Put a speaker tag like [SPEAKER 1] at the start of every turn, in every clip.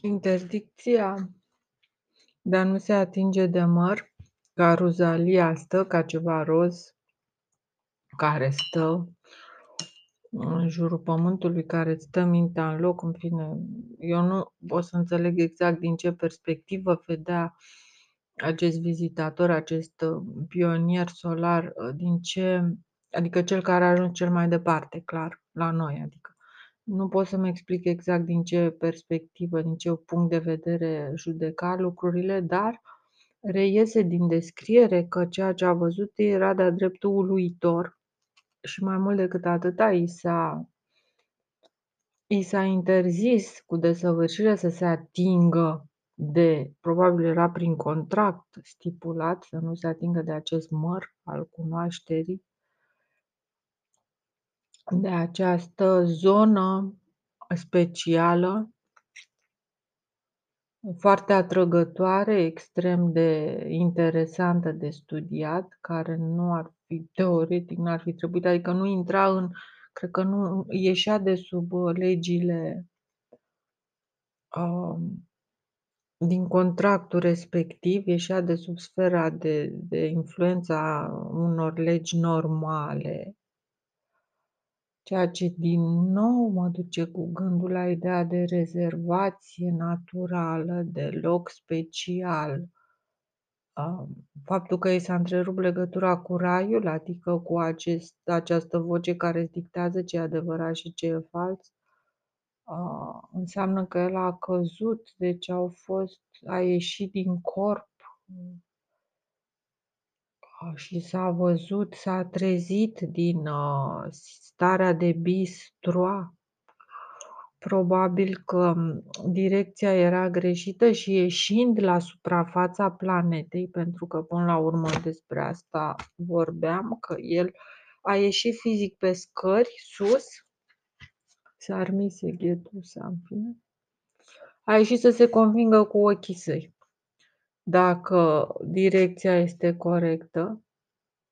[SPEAKER 1] Interdicția de a nu se atinge de măr, caruzalia stă ca ceva roz care stă în jurul pământului, care îți stă mintea în loc, în fine, eu nu pot să înțeleg exact din ce perspectivă vedea acest vizitator, acest uh, pionier solar, uh, din ce, adică cel care a ajuns cel mai departe, clar, la noi, adică. Nu pot să-mi explic exact din ce perspectivă, din ce punct de vedere judeca lucrurile, dar reiese din descriere că ceea ce a văzut era de-a dreptul uluitor și mai mult decât atâta i s-a i s-a interzis cu desăvârșire să se atingă de, probabil era prin contract stipulat, să nu se atingă de acest măr al cunoașterii, de această zonă specială, foarte atrăgătoare, extrem de interesantă de studiat, care nu ar fi teoretic, n-ar fi trebuit, adică nu intra în, cred că nu ieșea de sub legile um, din contractul respectiv, ieșea de sub sfera de, de influență a unor legi normale, ceea ce din nou mă duce cu gândul la ideea de rezervație naturală, de loc special. Faptul că i s-a întrerupt legătura cu raiul, adică cu acest, această voce care îți dictează ce e adevărat și ce e fals, înseamnă că el a căzut, deci au fost, a ieșit din corp și s-a văzut, s-a trezit din starea de bistroa. Probabil că direcția era greșită și ieșind la suprafața planetei, pentru că până la urmă despre asta vorbeam, că el a ieșit fizic pe scări sus, s-a armise ghetul, în fine, a ieșit să se convingă cu ochii săi dacă direcția este corectă,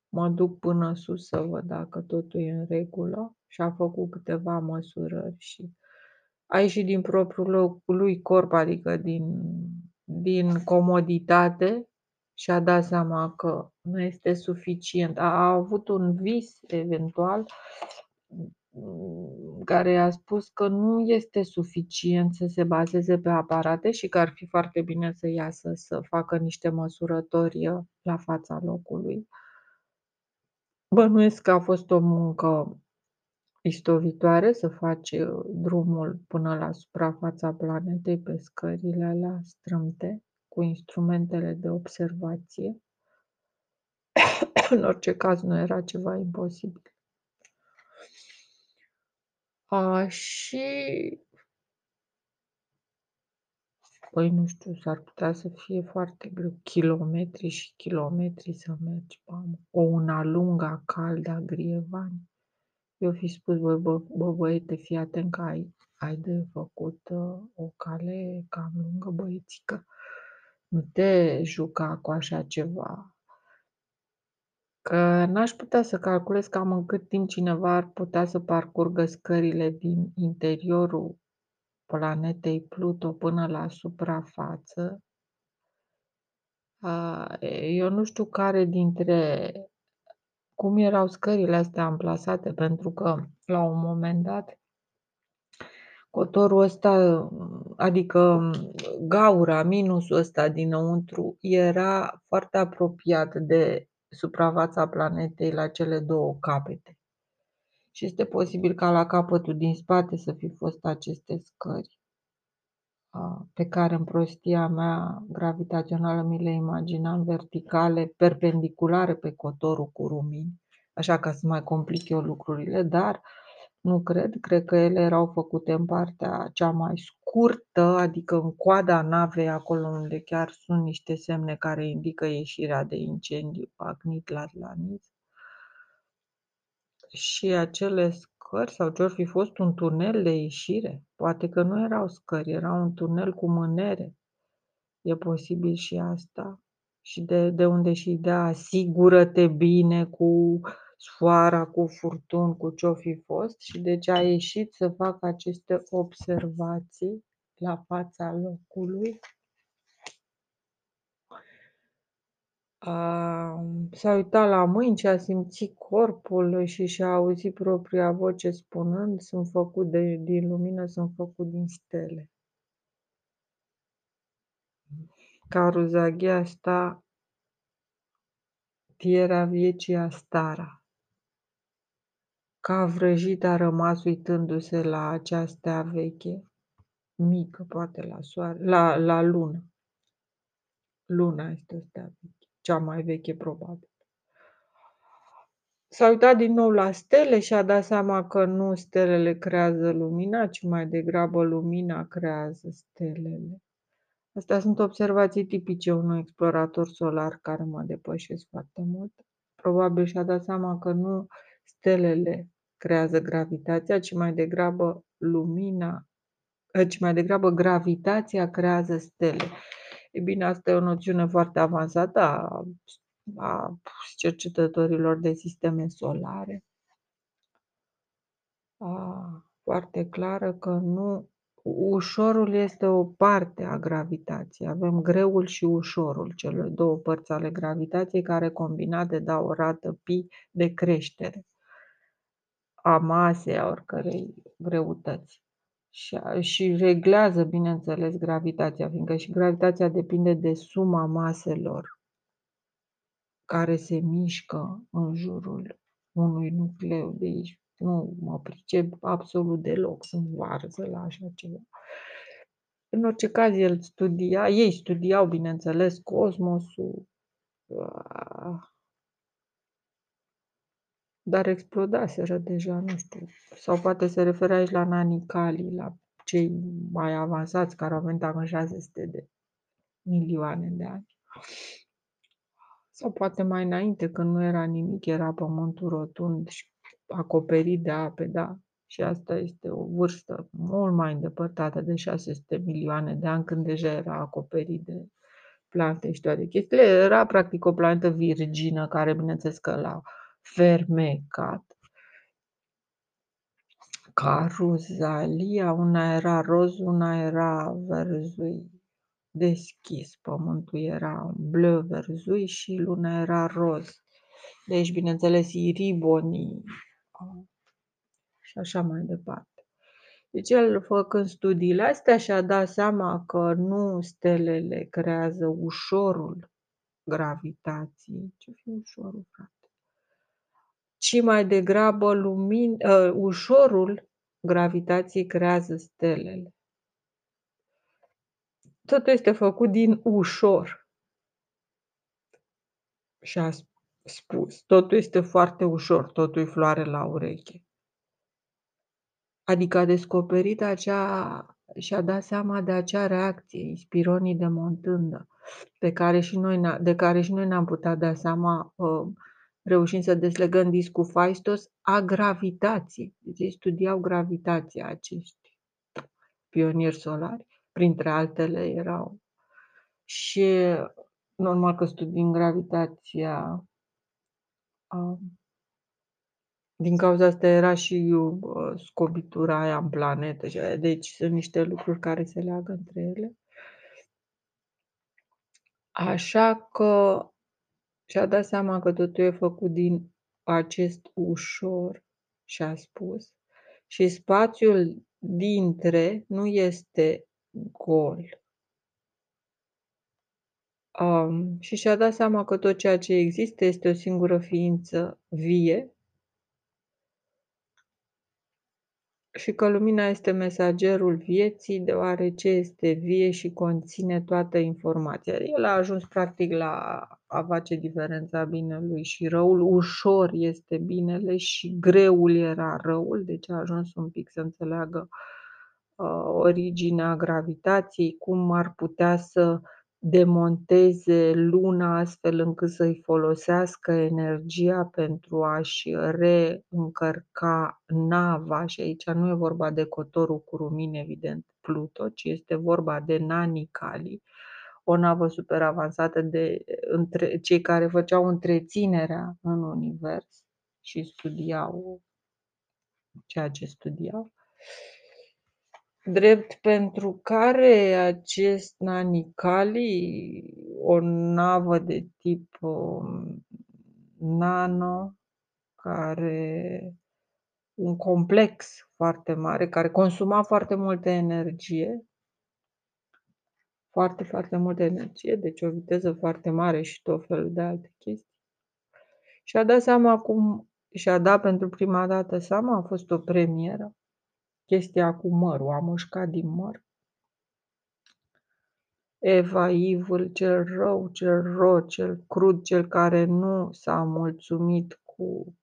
[SPEAKER 1] mă duc până sus să văd dacă totul e în regulă și a făcut câteva măsurări și a ieșit din propriul lui corp, adică din, din comoditate și a dat seama că nu este suficient. A, a avut un vis eventual care a spus că nu este suficient să se bazeze pe aparate și că ar fi foarte bine să iasă să facă niște măsurători uh, la fața locului. Bănuiesc că a fost o muncă istovitoare să faci uh, drumul până la suprafața planetei pe scările alea strâmte cu instrumentele de observație. În orice caz nu era ceva imposibil. A, și păi nu știu, s-ar putea să fie foarte greu, kilometri și kilometri să mergi, mamă, o una lungă, caldă, a Grievani. Eu fi spus, bă, bă, bă băiete, fii atent că ai, ai de făcut uh, o cale cam lungă, băiețică. Nu te juca cu așa ceva. Că n-aș putea să calculez cam în cât timp cineva ar putea să parcurgă scările din interiorul planetei Pluto până la suprafață. Eu nu știu care dintre cum erau scările astea amplasate, pentru că la un moment dat cotorul ăsta, adică gaura, minusul ăsta dinăuntru, era foarte apropiat de suprafața planetei la cele două capete. Și este posibil ca la capătul din spate să fi fost aceste scări pe care în prostia mea gravitațională mi le imaginam verticale, perpendiculare pe cotorul cu rumini, așa ca să mai complic eu lucrurile, dar nu cred, cred că ele erau făcute în partea cea mai scurtă, adică în coada navei, acolo unde chiar sunt niște semne care indică ieșirea de incendiu agnit la Atlantis. Și acele scări sau ce-or fi fost un tunel de ieșire, poate că nu erau scări, era un tunel cu mânere. E posibil și asta. Și de, de unde și ideea asigură-te bine cu sfoara, cu furtun, cu ce-o fi fost și deci a ieșit să facă aceste observații la fața locului. A, s-a uitat la mâini și a simțit corpul și și-a auzit propria voce spunând: "Sunt făcut de din lumină, sunt făcut din stele." Caruzaghia asta Tierra Viecii Stara. Ca vrăjit a rămas uitându-se la acea stea veche, mică poate la soare la la lună. Luna este o stea veche, cea mai veche probabil. S-a uitat din nou la stele și a dat seama că nu stelele creează lumina, ci mai degrabă lumina creează stelele. Astea sunt observații tipice unui explorator solar care mă depășesc foarte mult. Probabil și-a dat seama că nu stelele creează gravitația, ci mai degrabă lumina, ci mai degrabă gravitația creează stele. E bine, asta e o noțiune foarte avansată a, a cercetătorilor de sisteme solare. A, foarte clară că nu ușorul este o parte a gravitației. Avem greul și ușorul, cele două părți ale gravitației care combinate dau o rată pi de creștere a masei a oricărei greutăți. Și, și reglează, bineînțeles, gravitația, fiindcă și gravitația depinde de suma maselor care se mișcă în jurul unui nucleu. Deci nu mă pricep absolut deloc, sunt varză la așa ceva. În orice caz, el studia, ei studiau, bineînțeles, cosmosul, dar explodaseră deja, nu știu. Sau poate se referă aici la Nanicali, la cei mai avansați care au venit acum 600 de milioane de ani. Sau poate mai înainte, când nu era nimic, era pământul rotund și acoperit de ape, da. Și asta este o vârstă mult mai îndepărtată de 600 milioane de ani, când deja era acoperit de plante și toate chestiile. Era practic o planetă virgină, care bineînțeles că l-a fermecat. Caruzalia, una era roz, una era verzui deschis. Pământul era bleu verzui și luna era roz. Deci, bineînțeles, iribonii și așa mai departe. Deci el, făcând studiile astea, și-a dat seama că nu stelele creează ușorul gravitației. Ce fi ușorul, frate? Ci mai degrabă lumin, uh, ușorul gravitației creează stelele. Totul este făcut din ușor. Și a spus, totul este foarte ușor, totul e floare la ureche. Adică a descoperit acea și-a dat seama de acea reacție, ispironii de montândă, pe care și noi, de care și noi ne-am putea da seama uh, reușind să deslegăm discul faistos a gravitației. Deci ei studiau gravitația acești pionieri solari, printre altele erau. Și normal că studiind gravitația uh, din cauza asta era și uh, scobitura aia în planetă. Și deci sunt niște lucruri care se leagă între ele. Așa că și-a dat seama că totul e făcut din acest ușor, și-a spus, și spațiul dintre nu este gol. Um, și și-a dat seama că tot ceea ce există este o singură ființă vie și că lumina este mesagerul vieții, deoarece este vie și conține toată informația. El a ajuns practic la a face diferența binelui și răul. Ușor este binele și greul era răul, deci a ajuns un pic să înțeleagă uh, originea gravitației, cum ar putea să demonteze luna astfel încât să-i folosească energia pentru a-și reîncărca nava și aici nu e vorba de cotorul cu rumini, evident, Pluto, ci este vorba de Nani Kali, o navă super avansată de între, cei care făceau întreținerea în univers și studiau ceea ce studiau. Drept pentru care acest Nanicali, o navă de tip, um, nano, care un complex foarte mare, care consuma foarte multă energie foarte, foarte multă energie, deci o viteză foarte mare și tot felul de alte chestii. Și-a dat seama cum și-a dat pentru prima dată seama, a fost o premieră, chestia cu mărul, a mușcat din măr. Eva Evil, cel rău, cel ro, cel crud, cel care nu s-a mulțumit cu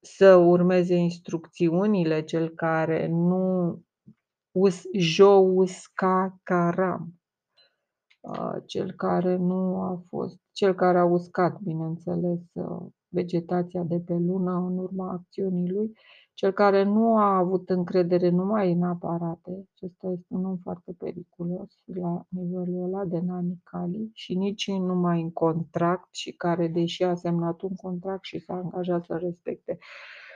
[SPEAKER 1] să urmeze instrucțiunile, cel care nu us jo usca caram cel care nu a fost cel care a uscat, bineînțeles, uh, vegetația de pe lună în urma acțiunii lui, cel care nu a avut încredere numai în aparate, acesta este un om foarte periculos la nivelul ăla de nanicali și nici numai în contract și care, deși a semnat un contract și s-a angajat să respecte,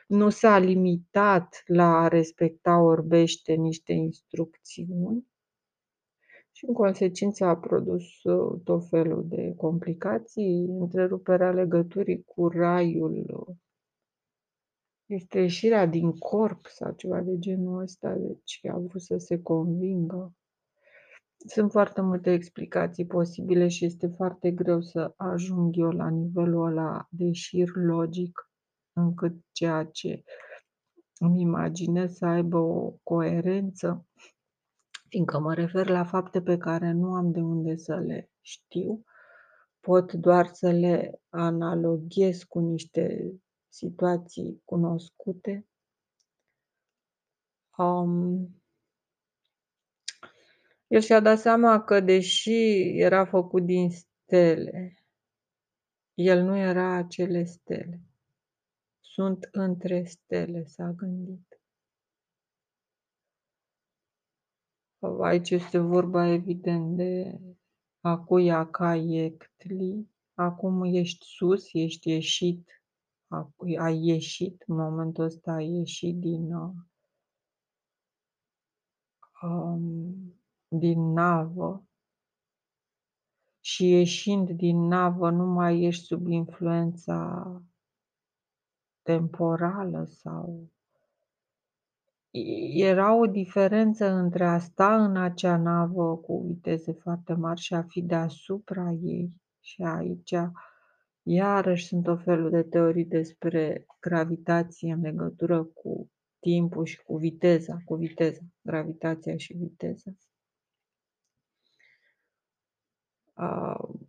[SPEAKER 1] nu s-a limitat la a respecta orbește niște instrucțiuni, și în consecință a produs uh, tot felul de complicații, întreruperea legăturii cu raiul, este ieșirea din corp sau ceva de genul ăsta, deci a vrut să se convingă. Sunt foarte multe explicații posibile și este foarte greu să ajung eu la nivelul ăla de șir logic, încât ceea ce îmi imaginez să aibă o coerență fiindcă mă refer la fapte pe care nu am de unde să le știu, pot doar să le analoghez cu niște situații cunoscute. Um, el și-a dat seama că deși era făcut din stele, el nu era acele stele. Sunt între stele, s-a gândit. Aici este vorba evident de acuia caiectli. Acum ești sus, ești ieșit, ai ieșit, în momentul ăsta ai ieșit din, um, din navă și ieșind din navă nu mai ești sub influența temporală sau era o diferență între a sta în acea navă cu viteze foarte mari și a fi deasupra ei. Și aici iarăși sunt o felul de teorii despre gravitație în legătură cu timpul și cu viteza, cu viteza, gravitația și viteza.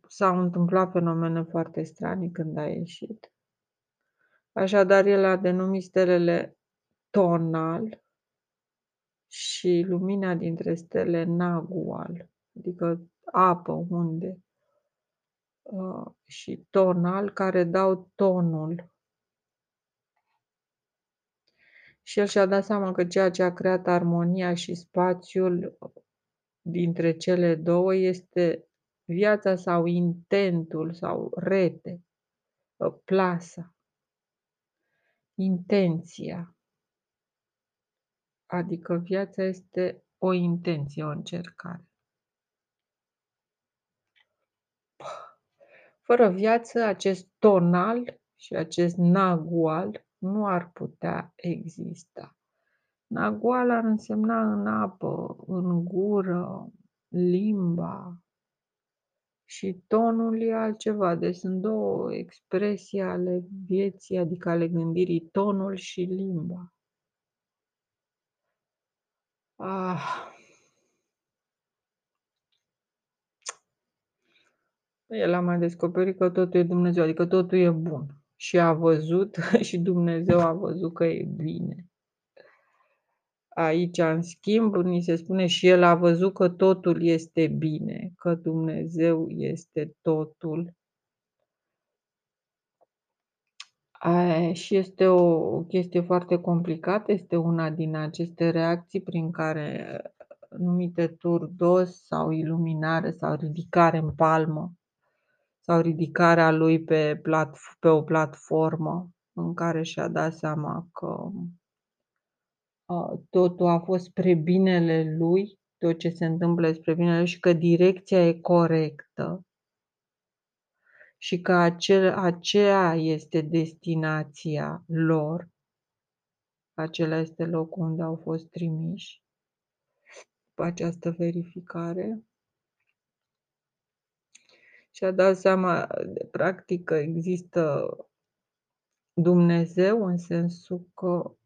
[SPEAKER 1] S-au întâmplat fenomene foarte stranii când a ieșit. Așadar, el a denumit stelele tonal, și lumina dintre stele Nagual, adică apă, unde, uh, și tonal, care dau tonul. Și el și-a dat seama că ceea ce a creat armonia și spațiul dintre cele două este viața sau intentul sau rete, uh, plasa, intenția. Adică viața este o intenție, o încercare. Fără viață, acest tonal și acest nagual nu ar putea exista. Nagual ar însemna în apă, în gură, limba și tonul e altceva. Deci sunt două expresii ale vieții, adică ale gândirii, tonul și limba. Ah. El a mai descoperit că totul e Dumnezeu, adică totul e bun. Și a văzut și Dumnezeu a văzut că e bine. Aici, în schimb, ni se spune și el a văzut că totul este bine, că Dumnezeu este totul Aia și este o o chestie foarte complicată, este una din aceste reacții prin care numite turdos sau iluminare sau ridicare în palmă sau ridicarea lui pe pe o platformă în care și-a dat seama că uh, totul a fost spre binele lui, tot ce se întâmplă spre binele lui și că direcția e corectă și că acel, aceea este destinația lor, acela este locul unde au fost trimiși. După această verificare. Și a dat seama, practic, că există Dumnezeu în sensul că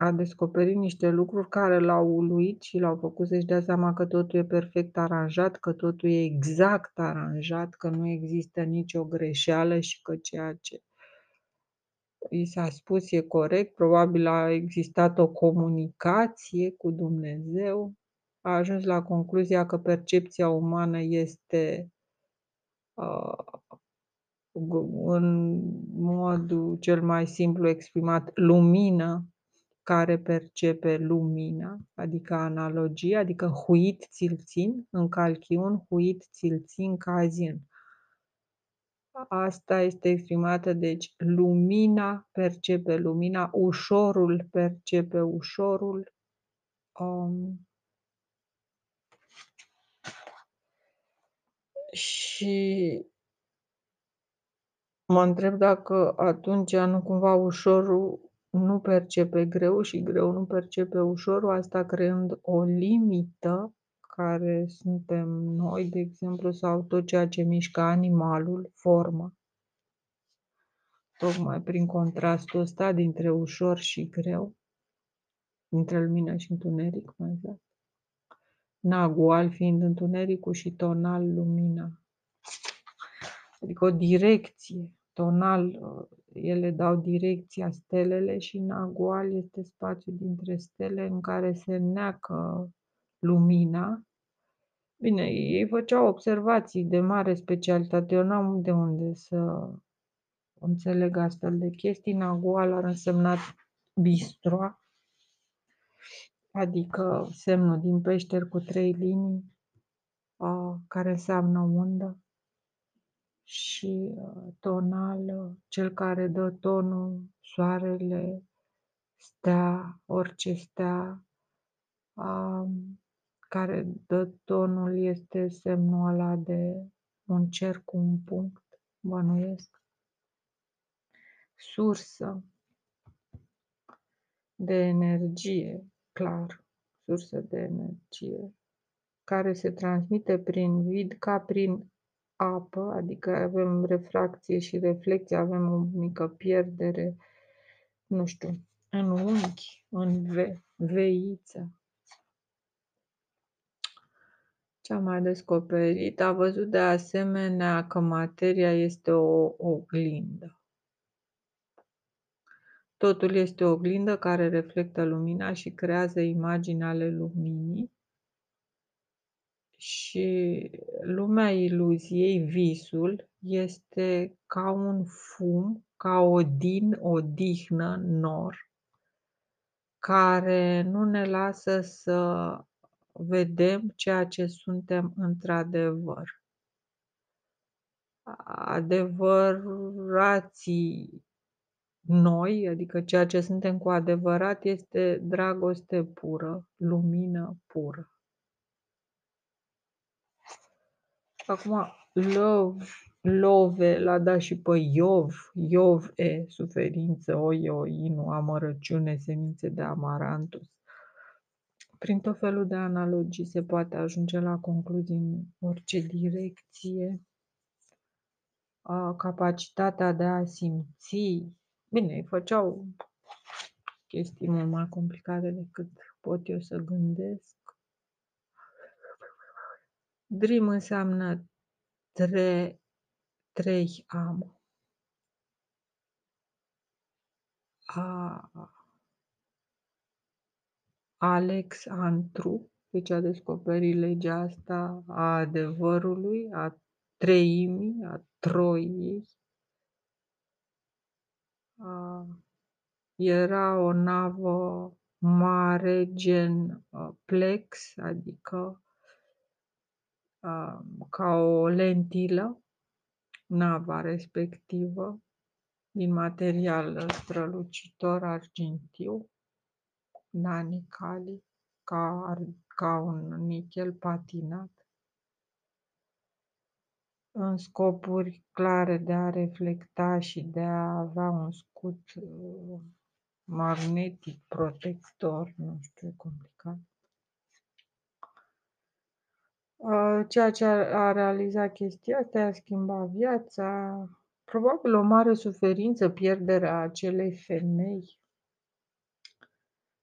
[SPEAKER 1] a descoperit niște lucruri care l-au uluit și l-au făcut să-și dea seama că totul e perfect aranjat, că totul e exact aranjat, că nu există nicio greșeală și că ceea ce i s-a spus e corect. Probabil a existat o comunicație cu Dumnezeu. A ajuns la concluzia că percepția umană este uh, în modul cel mai simplu exprimat, lumină care percepe lumina, adică analogie, adică huit ți-l țin, în calchiun, huit ți-l țin cazin. Asta este exprimată, deci lumina percepe lumina, ușorul percepe ușorul. Um, și mă întreb dacă atunci nu cumva ușorul nu percepe greu și greu nu percepe ușorul, asta creând o limită care suntem noi, de exemplu, sau tot ceea ce mișcă animalul, forma. Tocmai prin contrastul ăsta dintre ușor și greu, dintre lumină și întuneric, mai exact. Nagual fiind întunericul și tonal lumina. Adică o direcție, tonal ele dau direcția stelele și nagual este spațiul dintre stele în care se neacă lumina. Bine, ei făceau observații de mare specialitate, eu n-am de unde să înțeleg astfel de chestii. Nagual ar însemnat bistroa, adică semnul din peșter cu trei linii, care înseamnă undă și uh, tonal, cel care dă tonul, soarele, stea, orice stea, um, care dă tonul este semnul ăla de un cer cu un punct, bănuiesc. Sursă de energie, clar, sursă de energie, care se transmite prin vid ca prin apă, adică avem refracție și reflecție, avem o mică pierdere, nu știu, în unchi, în ve, veiță. Ce am mai descoperit? A văzut de asemenea că materia este o oglindă. Totul este o oglindă care reflectă lumina și creează imagini ale luminii și lumea iluziei, visul, este ca un fum, ca o din, o dihnă, nor, care nu ne lasă să vedem ceea ce suntem într-adevăr. Adevărații noi, adică ceea ce suntem cu adevărat, este dragoste pură, lumină pură. Acum, love, love l-a dat și pe Iov, Iov e suferință, oi, inu, amărăciune, semințe de amarantus. Prin tot felul de analogii se poate ajunge la concluzii în orice direcție. Capacitatea de a simți. Bine, îi făceau chestii mult mai complicate decât pot eu să gândesc. Dream înseamnă tre, trei am. A, Alex Antru, deci a descoperit legea asta a adevărului, a treimii, a troiei. A, era o navă mare gen plex, adică ca o lentilă, nava respectivă, din material strălucitor argintiu, nanicali, ca, ca un nichel patinat, în scopuri clare de a reflecta și de a avea un scut uh, magnetic protector, nu știu, complicat. Uh, ceea ce a realizat chestia asta a schimbat viața, probabil o mare suferință, pierderea acelei femei.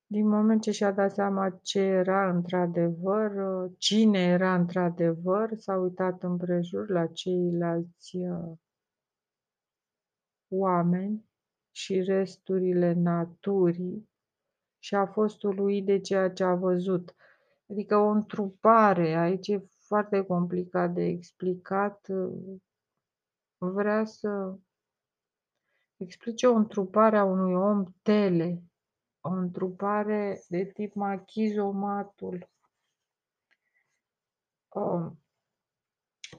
[SPEAKER 1] Din moment ce și-a dat seama ce era într-adevăr, uh, cine era într-adevăr, s-a uitat împrejur la ceilalți uh, oameni și resturile naturii și a fost uluit de ceea ce a văzut. Adică o întrupare, aici e foarte complicat de explicat. Vrea să explice o întrupare a unui om tele, o întrupare de tip machizomatul. Um,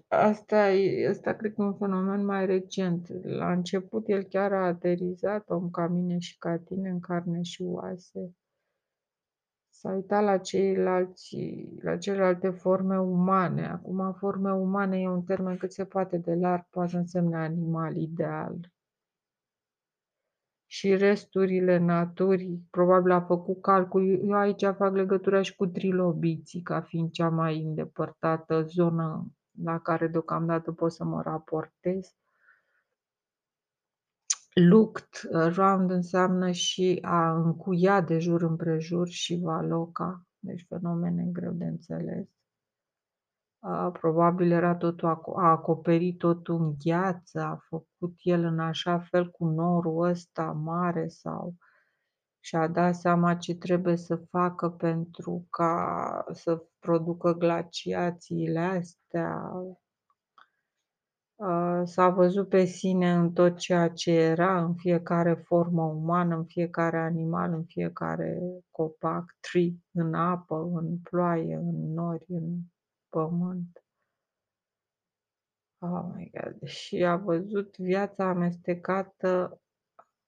[SPEAKER 1] asta, e, asta cred că e un fenomen mai recent. La început el chiar a aterizat om ca mine și ca tine în carne și oase S-a uitat la ceilalți, la celelalte forme umane. Acum, forme umane e un termen cât se poate de larg, poate să însemne animal ideal. Și resturile naturii, probabil a făcut calcul. Eu aici fac legătura și cu trilobiții, ca fiind cea mai îndepărtată zonă la care deocamdată pot să mă raportez. Looked around înseamnă și a încuia de jur împrejur și valoca, deci fenomene greu de înțeles. Probabil era totul, a acoperit totul în gheață, a făcut el în așa fel cu norul ăsta mare sau și-a dat seama ce trebuie să facă pentru ca să producă glaciațiile astea, s-a văzut pe sine în tot ceea ce era, în fiecare formă umană, în fiecare animal, în fiecare copac, tree, în apă, în ploaie, în nori, în pământ. Oh my God. Și a văzut viața amestecată,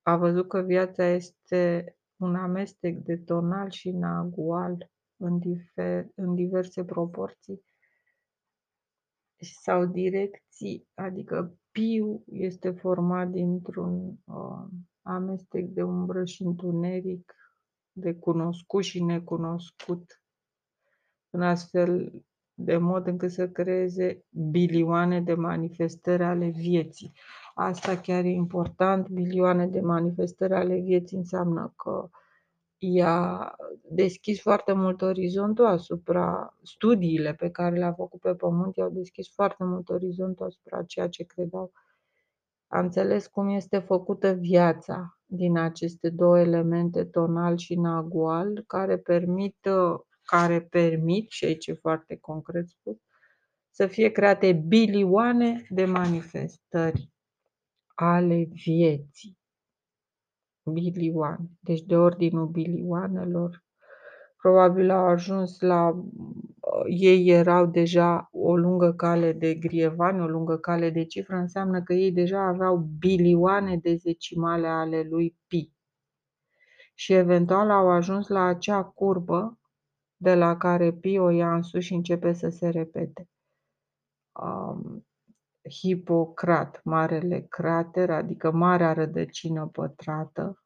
[SPEAKER 1] a văzut că viața este un amestec de tonal și nagual în, difer, în diverse proporții sau direcții, adică piu este format dintr-un uh, amestec de umbră și întuneric, de cunoscut și necunoscut, în astfel de mod încât să creeze bilioane de manifestări ale vieții. Asta chiar e important, bilioane de manifestări ale vieții înseamnă că i-a deschis foarte mult orizontul asupra studiile pe care le-a făcut pe pământ, i-au deschis foarte mult orizontul asupra ceea ce credeau. A înțeles cum este făcută viața din aceste două elemente, tonal și nagual, care permit, care permit, și aici e foarte concret spus, să fie create bilioane de manifestări ale vieții bilioane, deci de ordinul bilioanelor. Probabil au ajuns la... Uh, ei erau deja o lungă cale de grievani, o lungă cale de cifră, înseamnă că ei deja aveau bilioane de zecimale ale lui Pi. Și eventual au ajuns la acea curbă de la care Pi o ia în sus și începe să se repete. Um, Hipocrat, marele crater, adică marea rădăcină pătrată.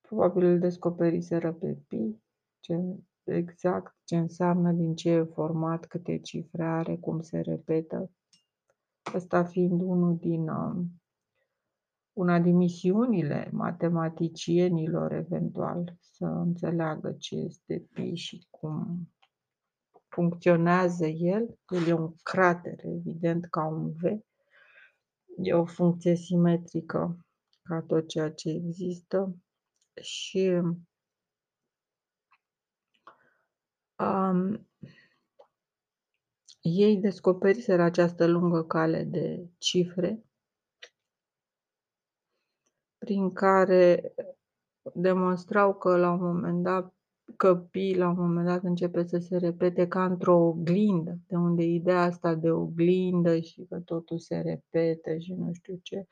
[SPEAKER 1] Probabil îl descoperiseră pe Pi, ce, exact ce înseamnă, din ce e format, câte cifre are, cum se repetă. Ăsta fiind unul din, um, una din misiunile matematicienilor, eventual, să înțeleagă ce este Pi și cum funcționează el, el e un crater, evident, ca un V, e o funcție simetrică ca tot ceea ce există și um, ei descoperiseră această lungă cale de cifre prin care demonstrau că la un moment dat că pi la un moment dat începe să se repete ca într-o oglindă, de unde ideea asta de oglindă și că totul se repete și nu știu ce.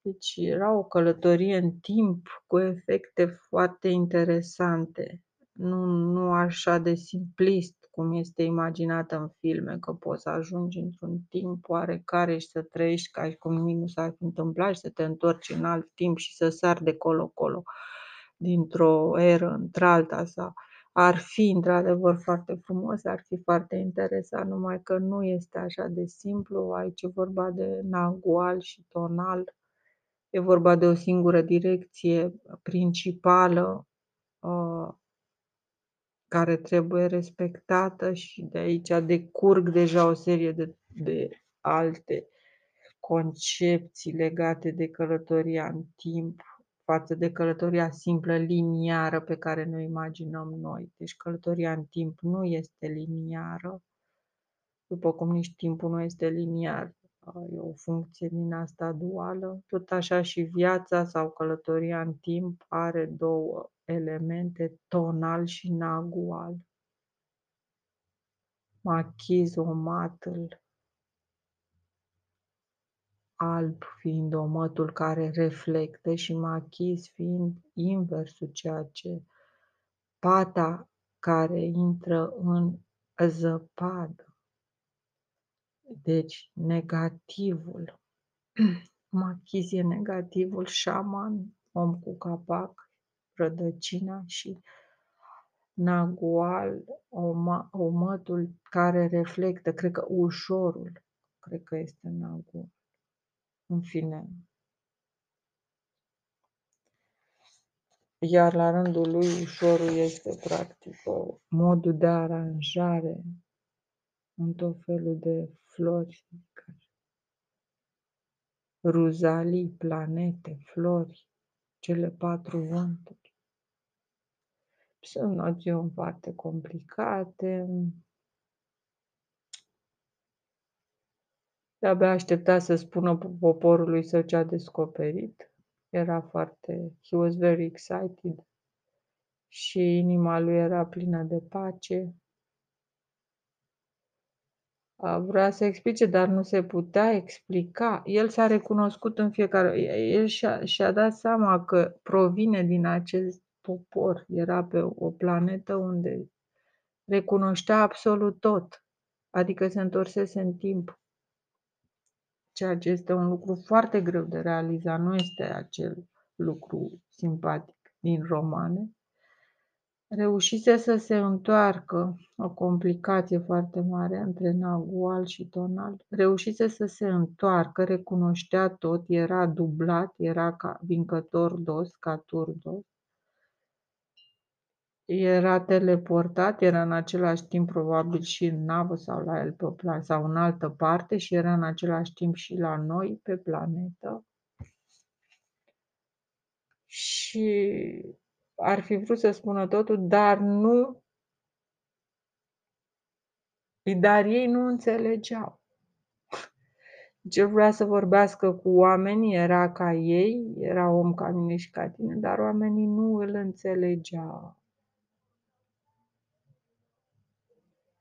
[SPEAKER 1] Deci era o călătorie în timp cu efecte foarte interesante, nu nu așa de simplist cum este imaginată în filme, că poți să ajungi într-un timp oarecare și să trăiești ca și cum nimic nu s-ar fi întâmplat și să te întorci în alt timp și să sari de colo-colo dintr-o eră într-alta sau ar fi într-adevăr foarte frumos, ar fi foarte interesant, numai că nu este așa de simplu, aici e vorba de nagual și tonal, e vorba de o singură direcție principală, uh, care trebuie respectată și de aici decurg deja o serie de de alte concepții legate de călătoria în timp, față de călătoria simplă liniară pe care ne o imaginăm noi. Deci călătoria în timp nu este liniară, după cum nici timpul nu este liniar, e o funcție din asta duală, tot așa și viața sau călătoria în timp are două elemente, tonal și nagual. Machizomatl alb fiind omotul care reflectă și machiz fiind inversul, ceea ce pata care intră în zăpadă. Deci negativul, machiz e negativul, șaman, om cu capac, rădăcina și nagual, omătul care reflectă, cred că ușorul, cred că este nagual. În fine. Iar la rândul lui ușorul este practic o modul de aranjare în tot felul de flori, ruzalii, planete, flori, cele patru vânturi. Sunt noțiuni foarte complicate, De-abia aștepta să spună poporului său ce a descoperit. Era foarte... He was very excited. Și inima lui era plină de pace. Vrea să explice, dar nu se putea explica. El s-a recunoscut în fiecare... El și-a, și-a dat seama că provine din acest popor. Era pe o planetă unde recunoștea absolut tot. Adică se întorsese în timp ceea ce este un lucru foarte greu de realizat, nu este acel lucru simpatic din romane, reușise să se întoarcă, o complicație foarte mare între nagual și tonal, reușise să se întoarcă, recunoștea tot, era dublat, era ca vincător dos, ca turdos, era teleportat, era în același timp probabil și în navă sau la el pe plan sau în altă parte și era în același timp și la noi pe planetă. Și ar fi vrut să spună totul, dar nu dar ei nu înțelegeau. Ce vrea să vorbească cu oamenii, era ca ei, era om ca mine și ca tine, dar oamenii nu îl înțelegeau.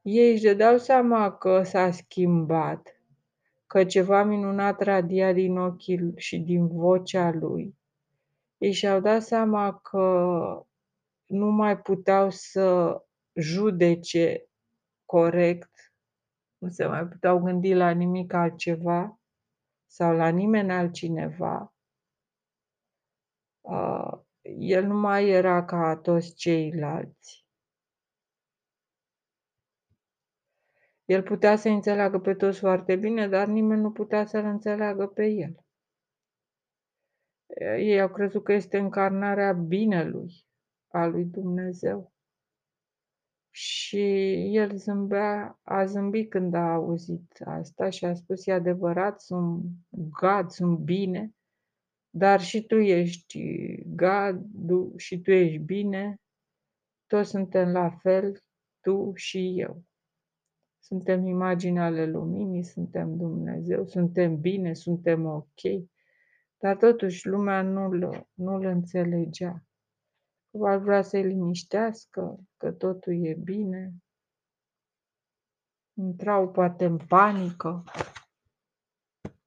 [SPEAKER 1] Ei își dădeau seama că s-a schimbat, că ceva minunat radia din ochii și din vocea lui. Ei și-au dat seama că nu mai puteau să judece corect, nu se mai puteau gândi la nimic altceva sau la nimeni altcineva. Uh, el nu mai era ca toți ceilalți. El putea să înțeleagă pe toți foarte bine, dar nimeni nu putea să-l înțeleagă pe el. Ei au crezut că este încarnarea binelui, a lui Dumnezeu. Și el zâmbea, a zâmbit când a auzit asta și a spus, e adevărat, sunt gad, sunt bine, dar și tu ești gad și tu ești bine, toți suntem la fel, tu și eu. Suntem imagini ale luminii, suntem Dumnezeu, suntem bine, suntem ok. Dar totuși lumea nu-l, nu-l înțelegea. Ar vrea să-i liniștească, că totul e bine. Intrau poate în panică.